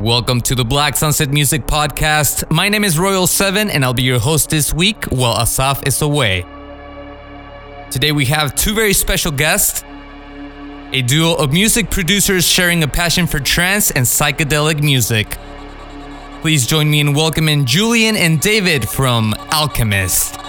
Welcome to the Black Sunset Music Podcast. My name is Royal7 and I'll be your host this week while Asaf is away. Today we have two very special guests a duo of music producers sharing a passion for trance and psychedelic music. Please join me in welcoming Julian and David from Alchimyst.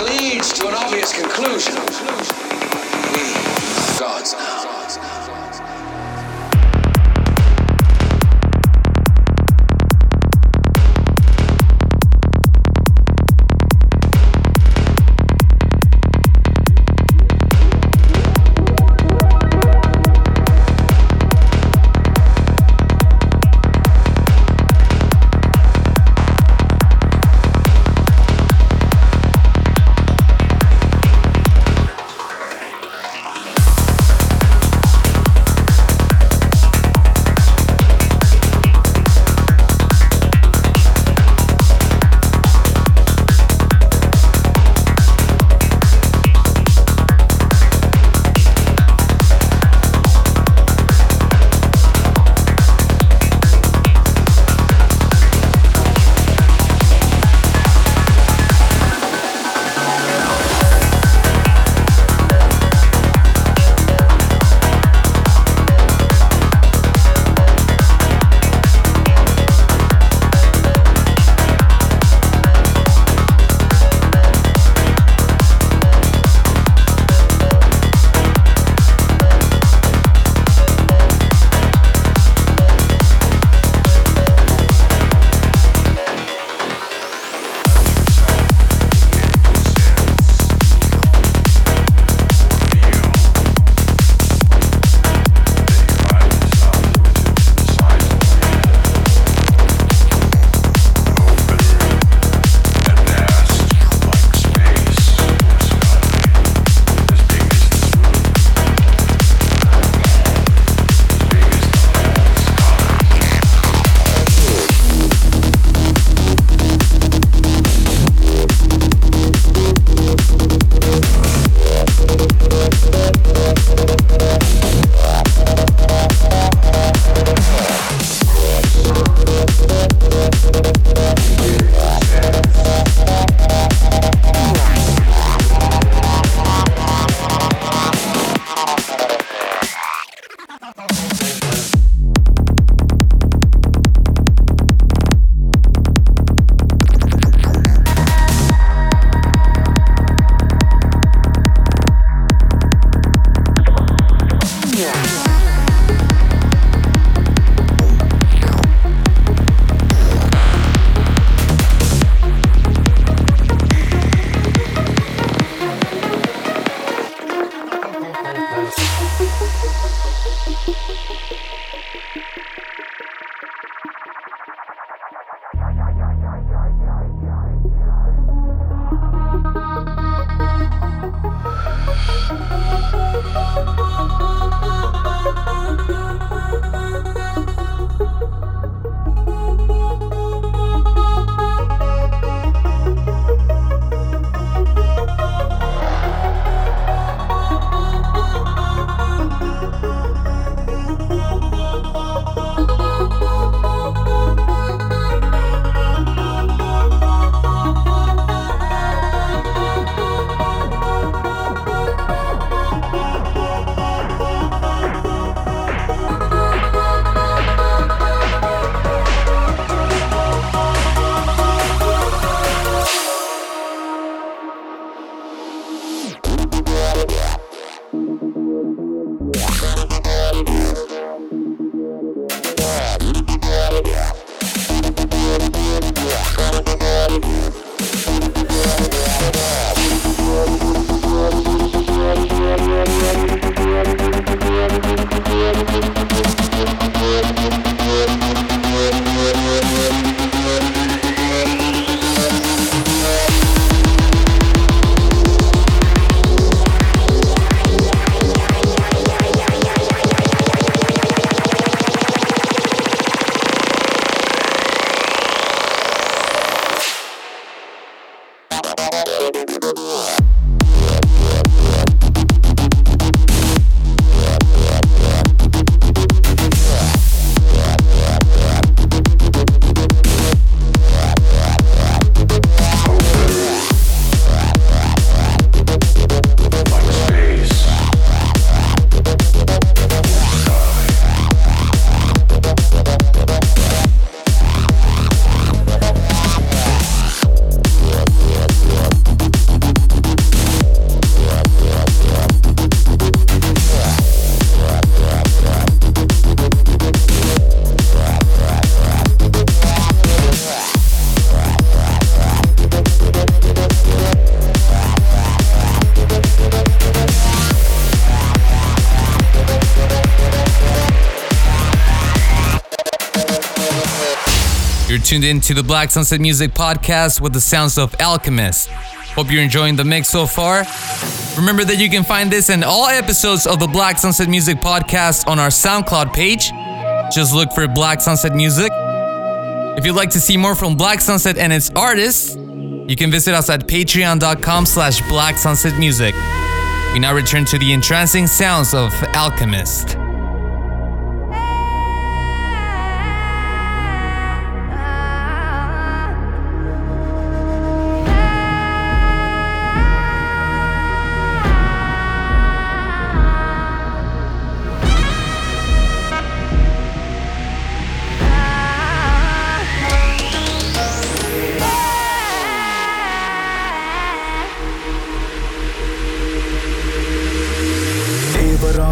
Leads to an obvious conclusion. We gods now. Tuned in to the Black Sunset Music Podcast with the sounds of Alchimyst. Hope you're enjoying the mix so far. Remember that you can find this and all episodes of the Black Sunset Music Podcast on our SoundCloud page. Just look for Black Sunset Music. If you'd like to see more from Black Sunset and its artists, you can visit us at patreon.com slash black sunset music. We now return to the entrancing sounds of Alchimyst.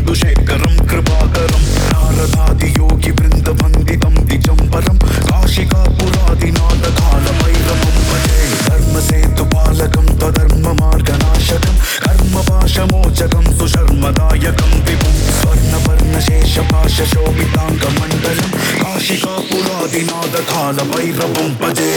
न्दुशेखरं कृपाकरं नारदादियोगिवृन्दपङ्कितं परं काशिकापुरादिनादकालभैरवं भजे। धर्मसेतुपालकं त्वधर्ममार्गनाशकं कर्मपाशमोचकं सुशर्मदायकं स्वर्णवर्णशेषपाशशोभिताङ्गमण्डलम् काशिका पुरादिना दधानभैरवं भजे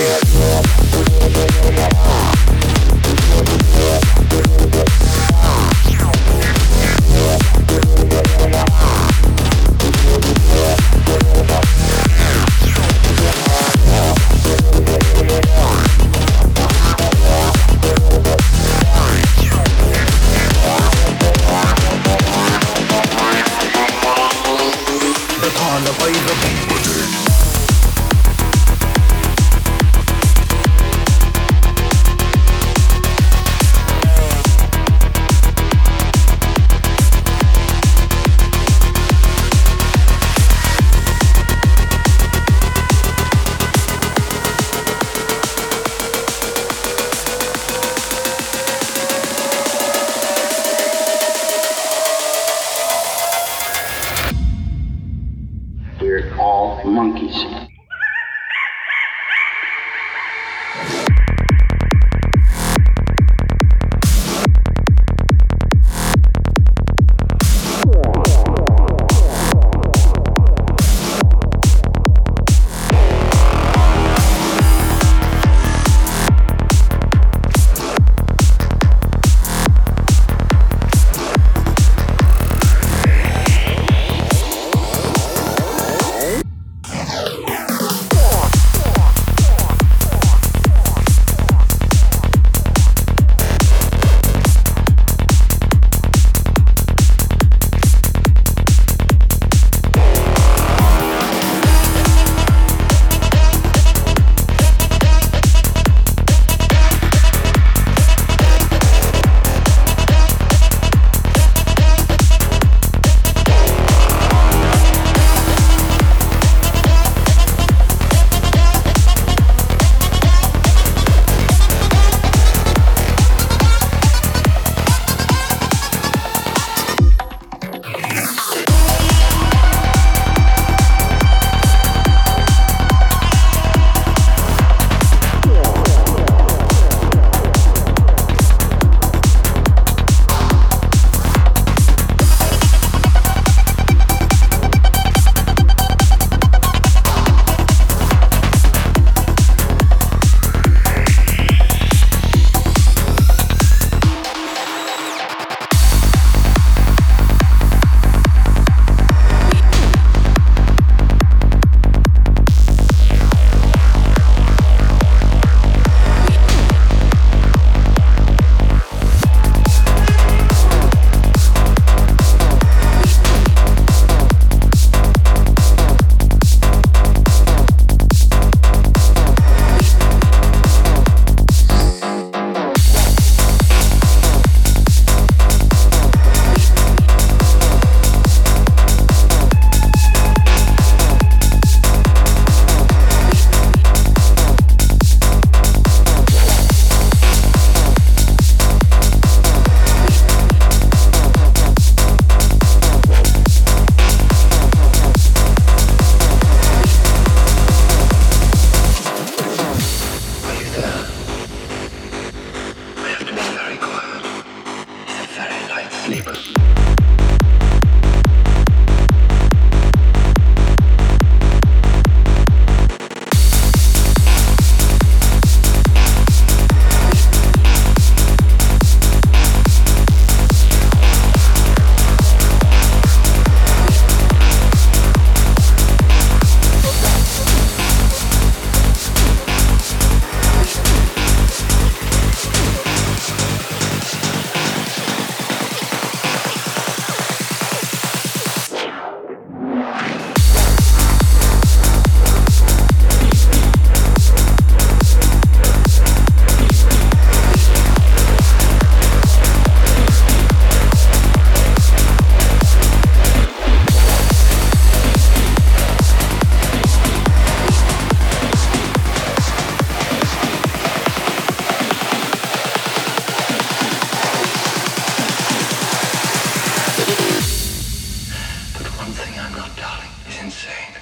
insane.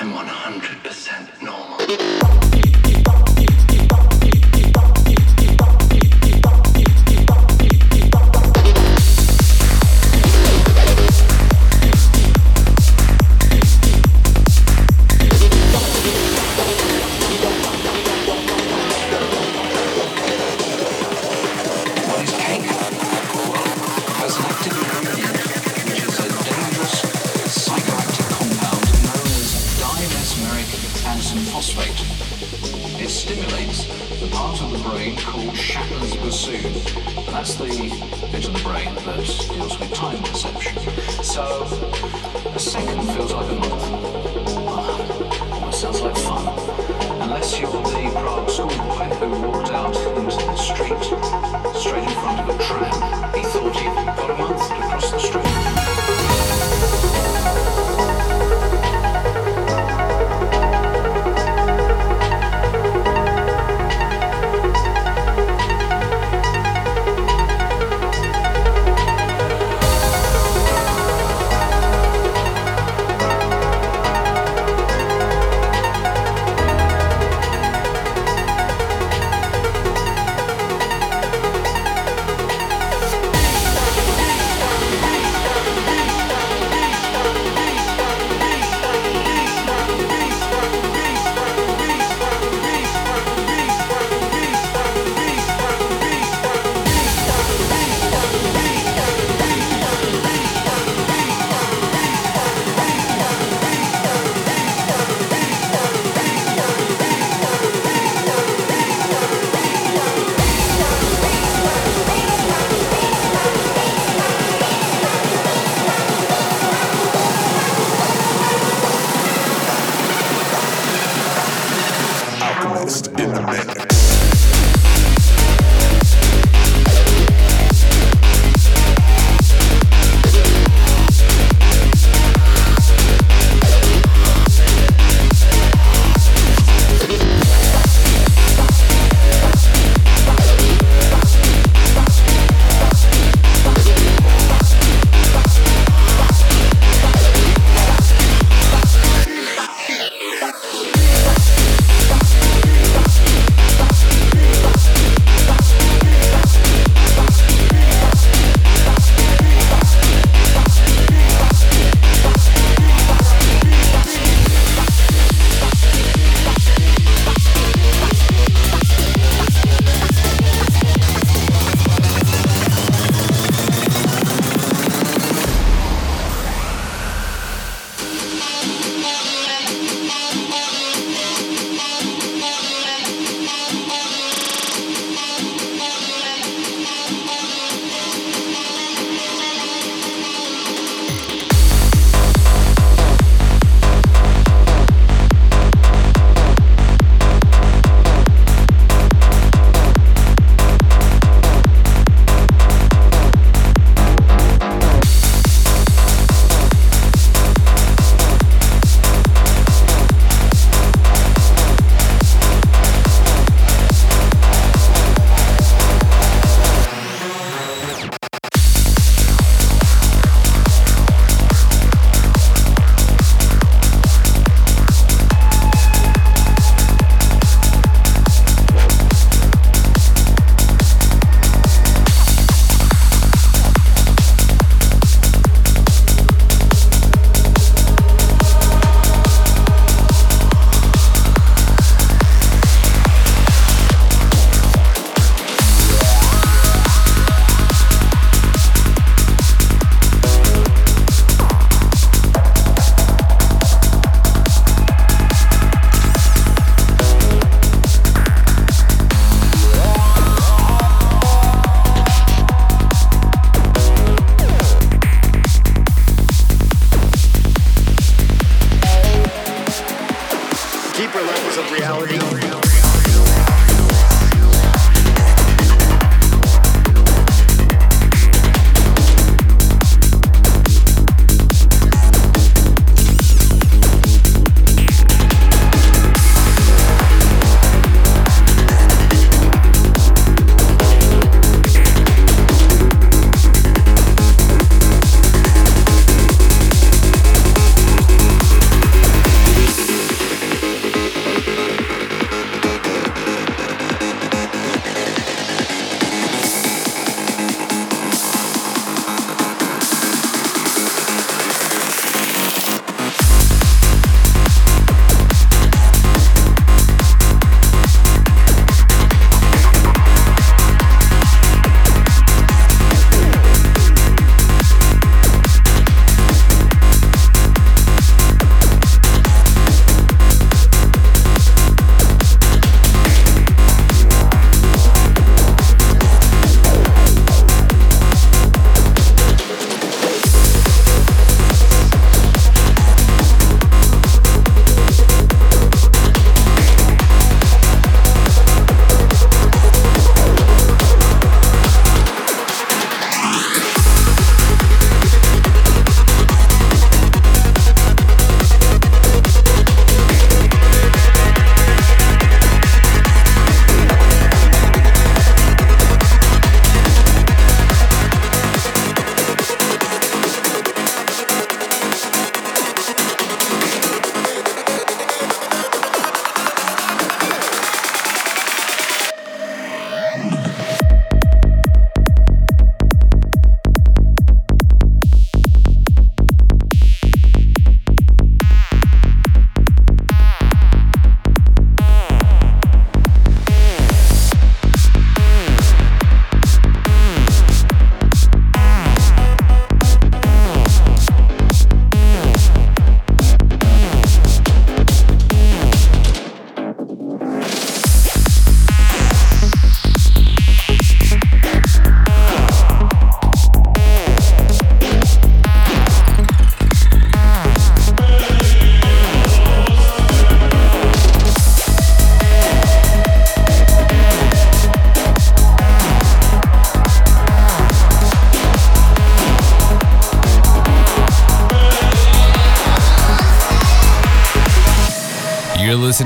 I'm 100% normal.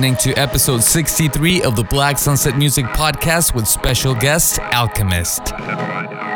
Listening to episode 63 of the Black Sunset Music Podcast with special guest Alchimyst.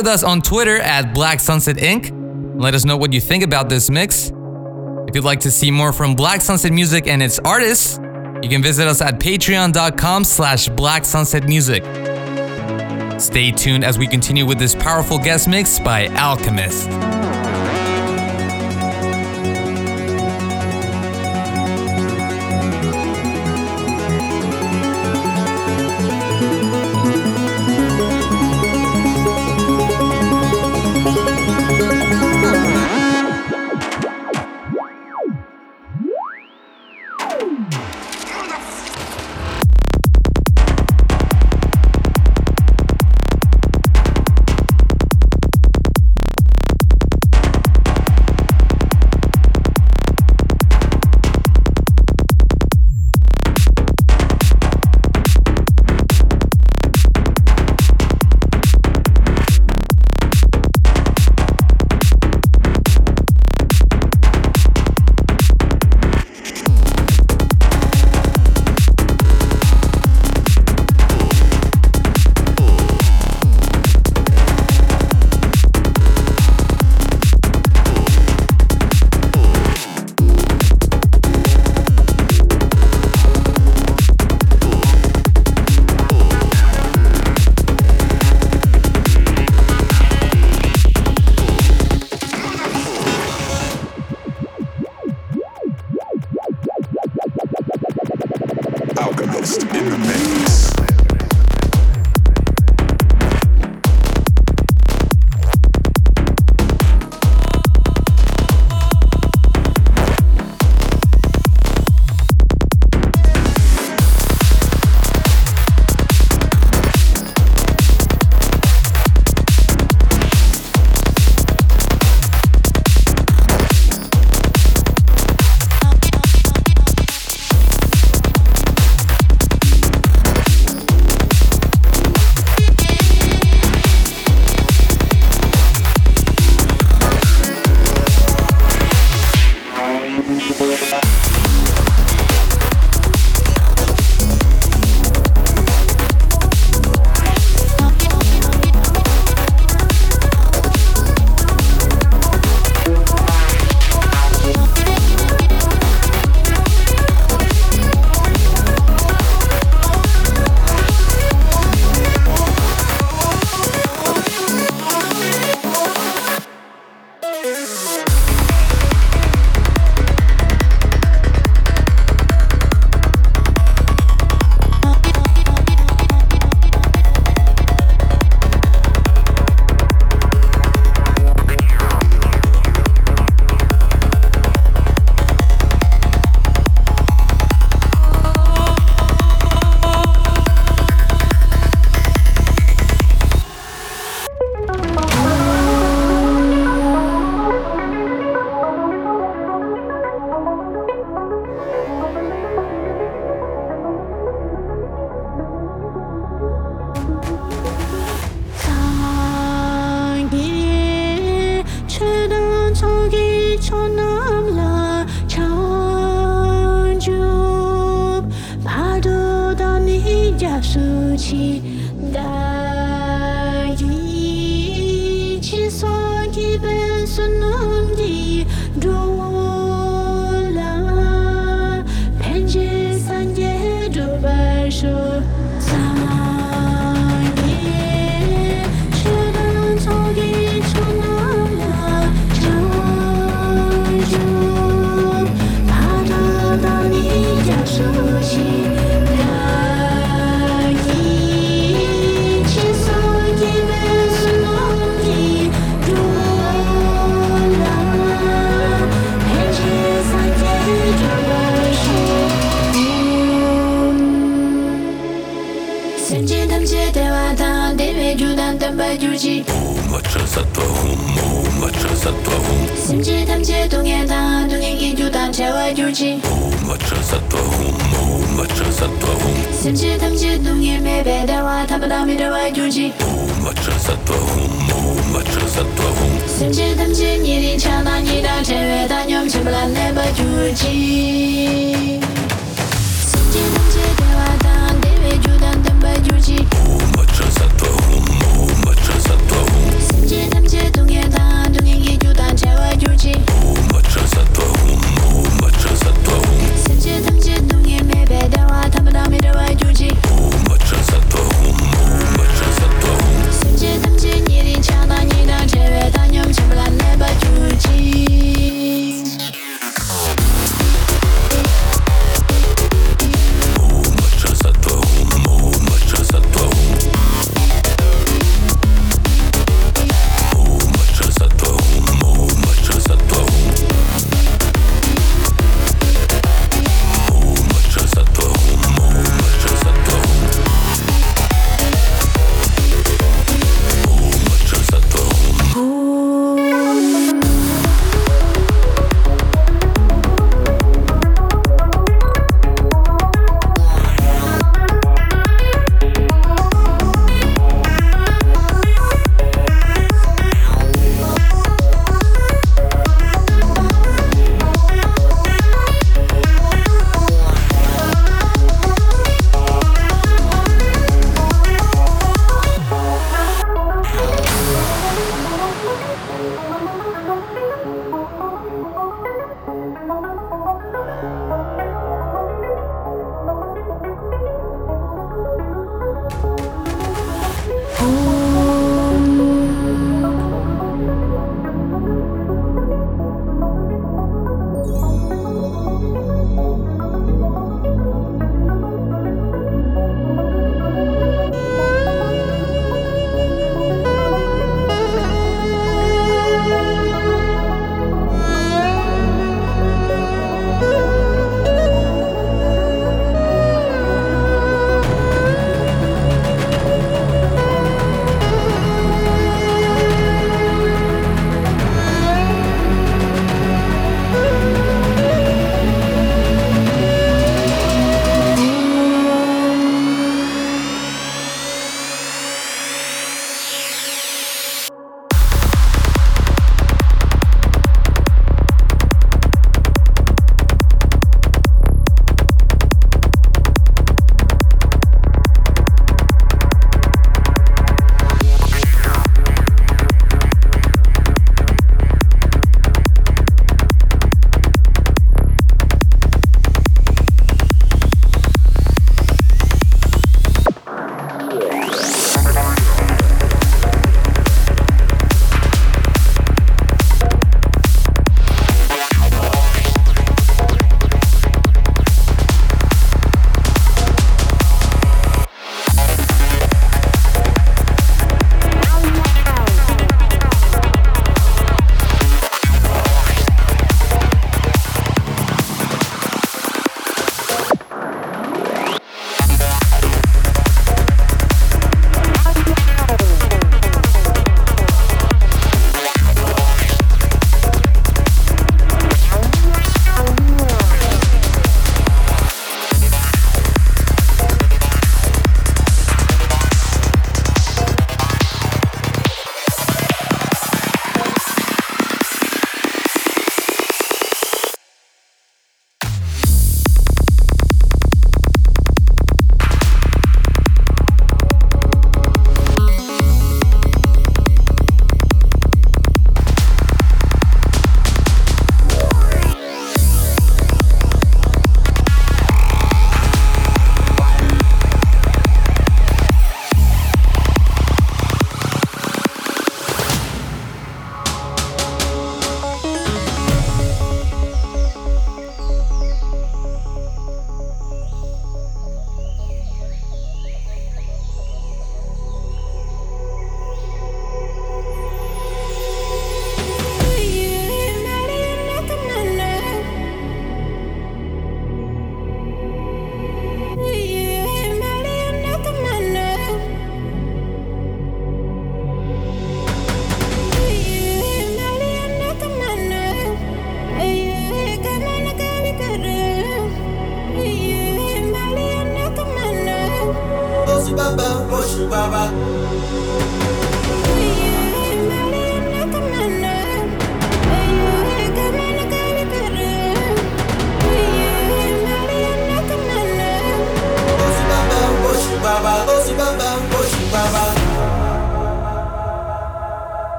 With us on Twitter at Black Sunset Inc. Let us know what you think about this mix. If you'd like to see more from Black Sunset Music and its artists, you can visit us at patreon.com slash black sunset music. Stay tuned as we continue with this powerful guest mix by Alchimyst. Alchimyst Tenche tamche dungi mebe dawa tapadami dawa gyuji Macha satwa hum, macha satwa hum Senche tamche niri chana nida chewe da nyom chibla neba gyuji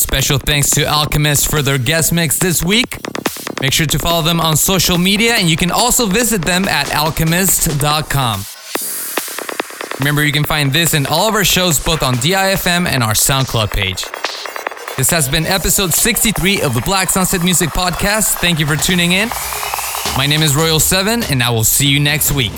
special thanks to Alchimyst for their guest mix this week. Make sure to follow them on social media and you can also visit them at alchemist.com. Remember, you can find this and all of our shows both on DIFM and our SoundCloud page. This has been episode 63 of the Black Sunset Music Podcast. Thank you for tuning in. My name is Royal7, and I will see you next week.